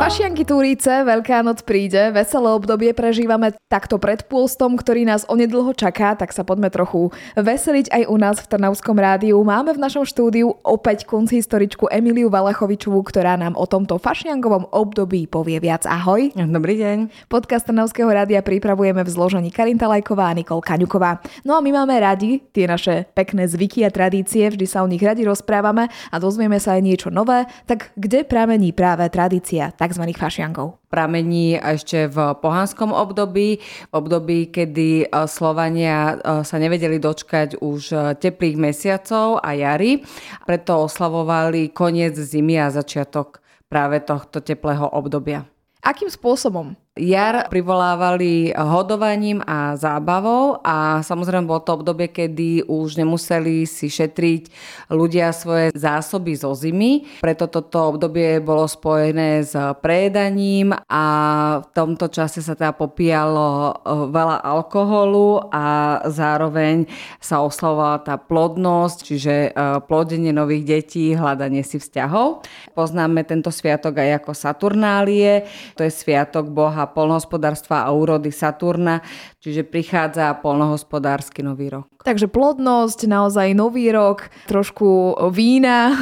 Fašianky Turíce, Veľká noc príde, veselé obdobie prežívame takto pred pôstom, ktorý nás onedlho čaká, tak sa poďme trochu veseliť aj u nás v Trnavskom rádiu. Máme v našom štúdiu opäť historičku Emiliu Valachovičovú, ktorá nám o tomto fašiankovom období povie viac. Ahoj. Dobrý deň. Podcast Trnavského rádia pripravujeme v zložení Karinta Lajková a Nikol Kaňuková. No a my máme radi tie naše pekné zvyky a tradície, vždy sa o nich radi rozprávame a dozvieme sa aj niečo nové. Tak kde pramení práve tradícia? Tak tzv. fašiankov? Pramení ešte v pohanskom období, v období, kedy e, Slovania e, sa nevedeli dočkať už e, teplých mesiacov a jary, preto oslavovali koniec zimy a začiatok práve tohto teplého obdobia. Akým spôsobom? Jar privolávali hodovaním a zábavou a samozrejme bolo to obdobie, kedy už nemuseli si šetriť ľudia svoje zásoby zo zimy. Preto toto obdobie bolo spojené s prejedaním a v tomto čase sa teda popíjalo e, veľa alkoholu a zároveň sa oslavovala tá plodnosť, čiže e, plodenie nových detí, hľadanie si vzťahov. Poznáme tento sviatok aj ako Saturnálie, to je sviatok boha polnohospodárstva a úrody Saturna, čiže prichádza polnohospodársky nový rok. Takže plodnosť, naozaj nový rok, trošku vína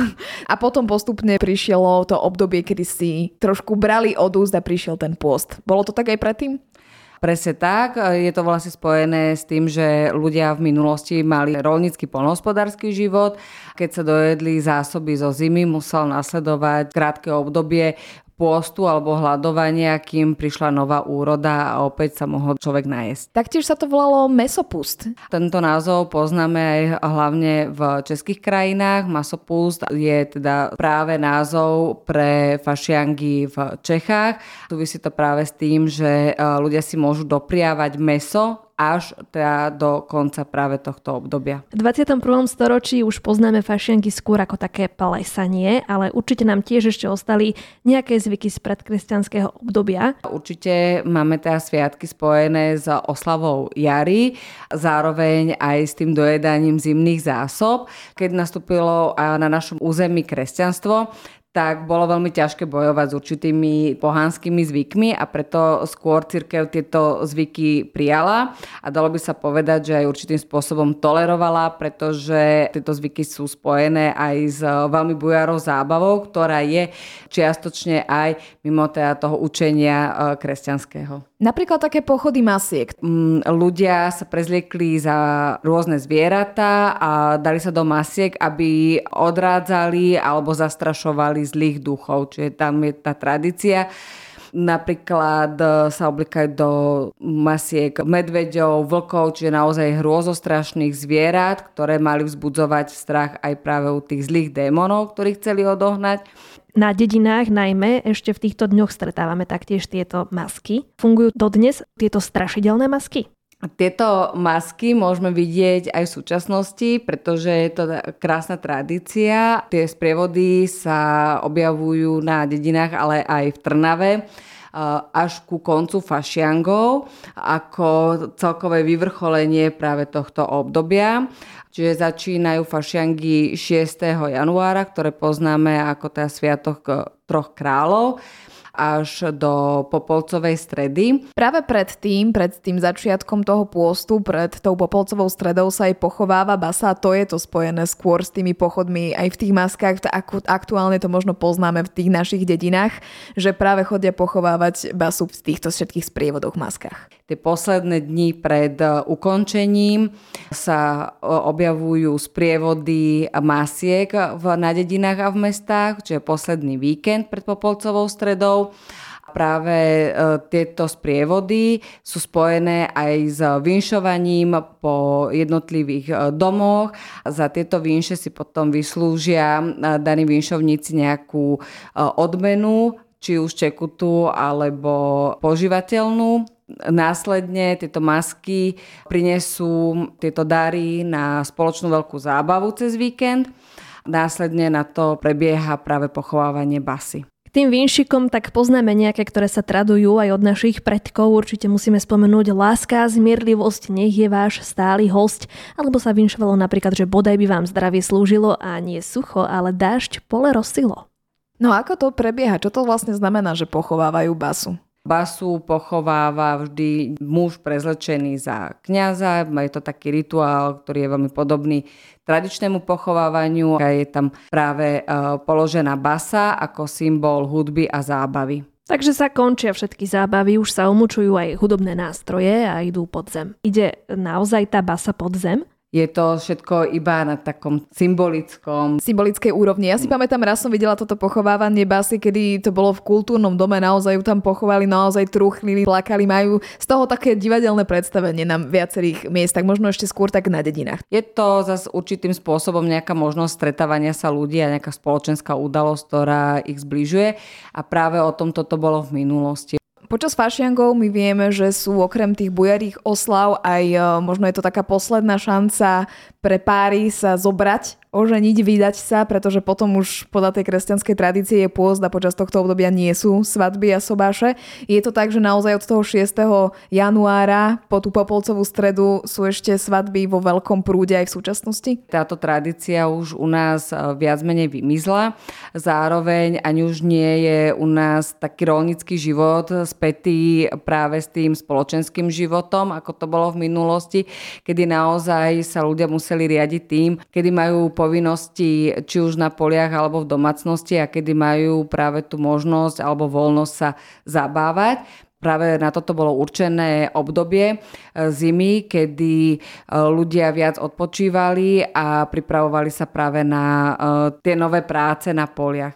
a potom postupne prišielo to obdobie, kedy si trošku brali od úst a prišiel ten pôst. Bolo to tak aj predtým? Presne tak. Je to vlastne spojené s tým, že ľudia v minulosti mali rolnícky polnohospodársky život. Keď sa dojedli zásoby zo zimy, musel nasledovať krátke obdobie pôstu alebo hľadovania, kým prišla nová úroda a opäť sa mohol človek najesť. Taktiež sa to volalo mesopust. Tento názov poznáme aj hlavne v českých krajinách. Masopust je teda práve názov pre fašiangy v Čechách. Súvisí to práve s tým, že e, ľudia si môžu dopriavať meso až teda do konca práve tohto obdobia. V 21. storočí už poznáme fašianky skôr ako také plesanie, ale určite nám tiež ešte ostali nejaké zvyky z predkresťanského obdobia. Určite máme teda sviatky spojené s oslavou jary, zároveň aj s tým dojedaním zimných zásob. Keď nastúpilo na našom území kresťanstvo, tak bolo veľmi ťažké bojovať s určitými pohanskými zvykmi a preto skôr církev tieto zvyky prijala a dalo by sa povedať, že aj určitým spôsobom tolerovala, pretože tieto zvyky sú spojené aj s veľmi bujarou zábavou, ktorá je čiastočne aj mimo teda toho učenia e, kresťanského. Napríklad také pochody masiek. Mm, ľudia sa prezliekli za rôzne zvieratá a dali sa do masiek, aby odrádzali alebo zastrašovali zlých duchov. Čiže tam je tá tradícia. Napríklad e, sa oblikajú do masiek medveďov, vlkov, čiže naozaj hrôzostrašných zvierat, ktoré mali vzbudzovať strach aj práve u tých zlých démonov, ktorí chceli odohnať. Na dedinách najmä ešte v týchto dňoch stretávame taktiež tieto masky. Fungujú dodnes tieto strašidelné masky? Tieto masky môžeme vidieť aj v súčasnosti, pretože je to krásna tradícia. Tie sprievody sa objavujú na dedinách, ale aj v Trnave až ku koncu fašiangov ako celkové vyvrcholenie práve tohto obdobia. Čiže začínajú fašiangy 6. januára, ktoré poznáme ako teda Sviatok troch kráľov až do Popolcovej stredy. Práve pred tým, pred tým začiatkom toho pôstu, pred tou Popolcovou stredou sa aj pochováva basa to je to spojené skôr s tými pochodmi aj v tých maskách. Aktuálne to možno poznáme v tých našich dedinách, že práve chodia pochovávať basu v týchto všetkých sprievodoch maskách. Tie posledné dni pred e, ukončením sa e, objavujú sprievody masiek v, na dedinách a v mestách, čiže posledný víkend pred Popolcovou stredou. Práve e, tieto sprievody sú spojené aj s vinšovaním po jednotlivých domoch. Za tieto vinše si potom vyslúžia daní vinšovníci nejakú odmenu, či už čekutú alebo požívateľnú. Následne tieto masky prinesú tieto dary na spoločnú veľkú zábavu cez víkend. Následne na to prebieha práve pochovávanie basy. K tým vinšikom tak poznáme nejaké, ktoré sa tradujú aj od našich predkov. Určite musíme spomenúť láska, zmierlivosť, nech je váš stály host. Alebo sa vinšovalo napríklad, že bodaj by vám zdravie slúžilo a nie sucho, ale dážď pole rozsilo. No ako to prebieha? Čo to vlastne znamená, že pochovávajú basu? Basu pochováva vždy muž prezlečený za kňaza. Je to taký rituál, ktorý je veľmi podobný tradičnému pochovávaniu. Je tam práve e, položená basa ako symbol hudby a zábavy. Takže sa končia všetky zábavy, už sa umúčujú aj hudobné nástroje a idú pod zem. Ide naozaj tá basa pod zem? Je to všetko iba na takom symbolickom... Symbolickej úrovni. Ja si pamätám, raz som videla toto pochovávanie basy, kedy to bolo v kultúrnom dome, naozaj ju tam pochovali, naozaj truchlili, plakali, majú z toho také divadelné predstavenie na viacerých miestach, možno ešte skôr tak na dedinách. Je to zase určitým spôsobom nejaká možnosť stretávania sa ľudí a nejaká spoločenská udalosť, ktorá ich zbližuje a práve o tom toto bolo v minulosti. Počas fašiangov my vieme, že sú okrem tých bujarých oslav aj e, možno je to taká posledná šanca pre páry sa zobrať oženiť, vydať sa, pretože potom už podľa tej kresťanskej tradície je pôzd a počas tohto obdobia nie sú svadby a sobáše. Je to tak, že naozaj od toho 6. januára po tú Popolcovú stredu sú ešte svadby vo veľkom prúde aj v súčasnosti? Táto tradícia už u nás e, viac menej vymizla. Zároveň ani už nie je u nás taký rolnický život spätý práve s tým spoločenským životom, ako to bolo v minulosti, kedy naozaj sa ľudia museli riadiť tým, kedy majú povinnosti či už na poliach alebo v domácnosti a kedy majú práve tú možnosť alebo voľnosť sa zabávať. Práve na toto bolo určené obdobie e, zimy, kedy e, ľudia viac odpočívali a pripravovali sa práve na e, tie nové práce na poliach.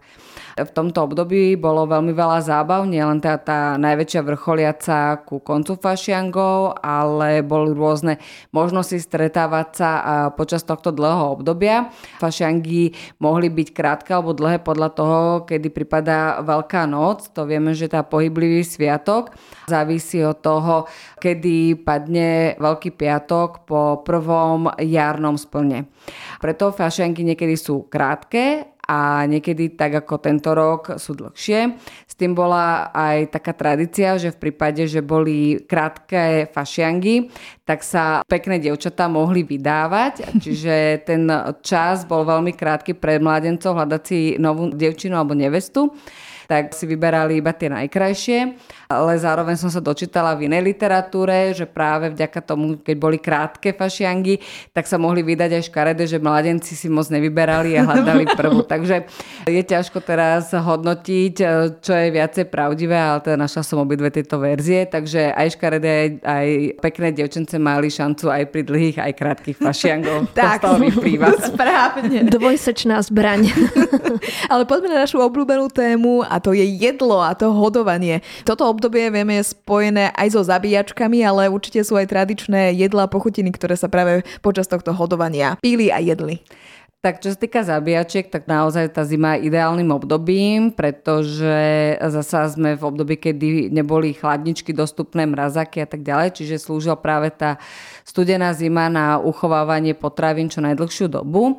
V tomto období bolo veľmi veľa zábav, nielen tá, tá najväčšia vrcholiaca ku koncu fašiangov, ale boli rôzne možnosti stretávať sa počas tohto dlhého obdobia. Fašiangy mohli byť krátke alebo dlhé podľa toho, kedy pripadá Veľká noc. To vieme, že tá pohyblivý sviatok závisí od toho, kedy padne Veľký piatok po prvom jarnom splne. Preto fašianky niekedy sú krátke a niekedy tak ako tento rok sú dlhšie. S tým bola aj taká tradícia, že v prípade, že boli krátke fašiangy, tak sa pekné dievčatá mohli vydávať, čiže ten čas bol veľmi krátky pre mladencov hľadať si novú dievčinu alebo nevestu tak si vyberali iba tie najkrajšie. Ale zároveň som sa dočítala v inej literatúre, že práve vďaka tomu, keď boli krátke fašiangy, tak sa mohli vydať aj škaredé, že mladenci si moc nevyberali a hľadali prvú. Takže je ťažko teraz hodnotiť, čo je viacej pravdivé, ale teda našla som obidve tieto verzie, takže aj škaredé, aj pekné devčence mali šancu aj pri dlhých, aj krátkých fašiangov. tak, to správne. Dvojsečná zbraň. ale poďme na našu obľúbenú tému a to je jedlo a to hodovanie. Toto obdobie vieme je spojené aj so zabíjačkami, ale určite sú aj tradičné jedlá a pochutiny, ktoré sa práve počas tohto hodovania píli a jedli. Tak čo sa týka zabíjačiek, tak naozaj tá zima je ideálnym obdobím, pretože zasa sme v období, kedy neboli chladničky dostupné, mrazaky a tak ďalej, čiže slúžila práve tá studená zima na uchovávanie potravín čo najdlhšiu dobu.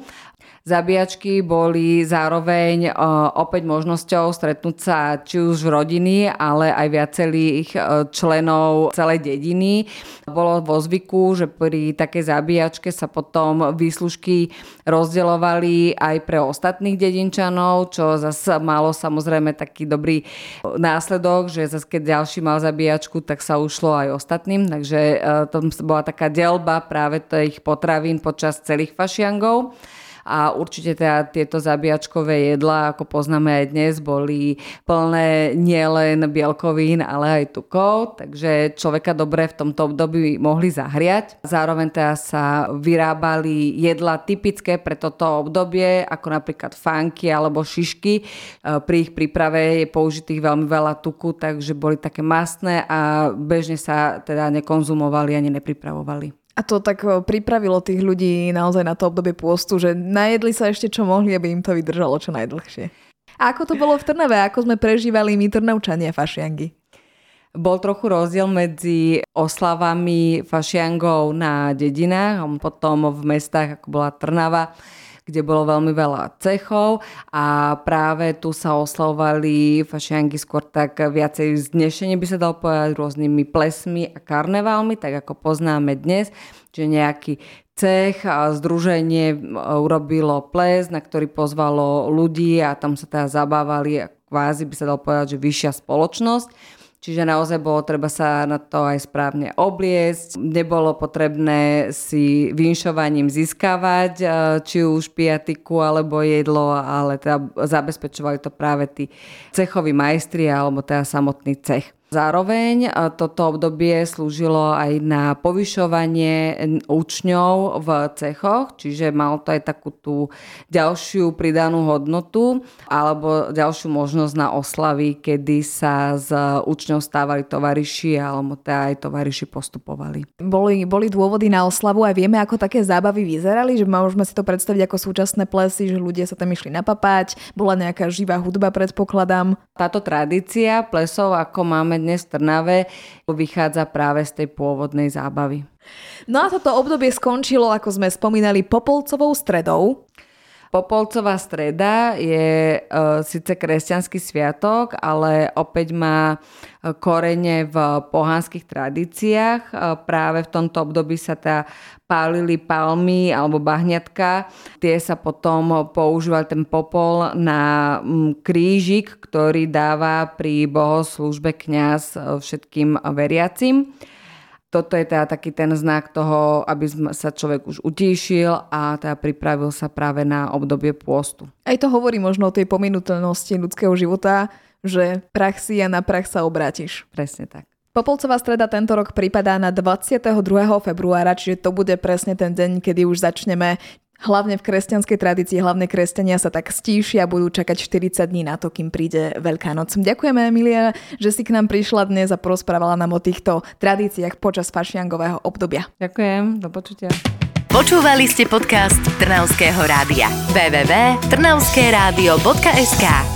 Zabíjačky boli zároveň e, opäť možnosťou stretnúť sa či už rodiny, ale aj viacerých e, členov celej dediny. Bolo vo zvyku, že pri takej zabíjačke sa potom výslužky rozdeľovali aj pre ostatných dedinčanov, čo zase malo samozrejme taký dobrý následok, že zase keď ďalší mal zabíjačku, tak sa ušlo aj ostatným, takže e, to bola taká delba práve tých potravín počas celých fašiangov a určite teda tieto zabíjačkové jedlá, ako poznáme aj dnes, boli plné nielen bielkovín, ale aj tukov, takže človeka dobre v tomto období mohli zahriať. Zároveň teda sa vyrábali jedla typické pre toto obdobie, ako napríklad fanky alebo šišky. E, pri ich príprave je použitých veľmi veľa tuku, takže boli také masné a bežne sa teda nekonzumovali ani nepripravovali. A to tak pripravilo tých ľudí naozaj na to obdobie pôstu, že najedli sa ešte čo mohli, aby im to vydržalo čo najdlhšie. A ako to bolo v Trnave? Ako sme prežívali my Trnavčania fašiangy? Bol trochu rozdiel medzi oslavami fašiangov na dedinách potom v mestách, ako bola Trnava, kde bolo veľmi veľa cechov a práve tu sa oslavovali fašianky skôr tak viacej znešenie by sa dal povedať rôznymi plesmi a karnevalmi, tak ako poznáme dnes, že nejaký cech a združenie urobilo ples, na ktorý pozvalo ľudí a tam sa teda zabávali a kvázi by sa dal povedať, že vyššia spoločnosť. Čiže naozaj bolo treba sa na to aj správne obliecť. Nebolo potrebné si vinšovaním získavať e, či už piatiku alebo jedlo, ale teda zabezpečovali to práve tí cechoví majstri alebo teda samotný cech. Zároveň toto obdobie slúžilo aj na povyšovanie učňov v cechoch, čiže malo to aj takú tú ďalšiu pridanú hodnotu alebo ďalšiu možnosť na oslavy, kedy sa z učňov stávali tovariši alebo teda aj tovariši postupovali. Boli, boli dôvody na oslavu a vieme, ako také zábavy vyzerali, že môžeme si to predstaviť ako súčasné plesy, že ľudia sa tam išli napapať, bola nejaká živá hudba, predpokladám. Táto tradícia plesov, ako máme dnes v Trnave vychádza práve z tej pôvodnej zábavy. No a toto obdobie skončilo, ako sme spomínali, Popolcovou stredou. Popolcová streda je e, síce kresťanský sviatok, ale opäť má e, korene v pohanských tradíciách. E, práve v tomto období sa teda pálili palmy alebo bahňatka. Tie sa potom používali ten popol na krížik, ktorý dáva pri bohoslužbe kňaz všetkým veriacim toto je teda taký ten znak toho, aby sa človek už utíšil a teda pripravil sa práve na obdobie pôstu. Aj to hovorí možno o tej pominutelnosti ľudského života, že prach si a na prach sa obrátiš. Presne tak. Popolcová streda tento rok pripadá na 22. februára, čiže to bude presne ten deň, kedy už začneme hlavne v kresťanskej tradícii, hlavne kresťania sa tak stíšia a budú čakať 40 dní na to, kým príde Veľká noc. Ďakujeme, Emilia, že si k nám prišla dnes a porozprávala nám o týchto tradíciách počas fašiangového obdobia. Ďakujem, do počutia. Počúvali ste podcast Trnavského rádia. www.trnavskeradio.sk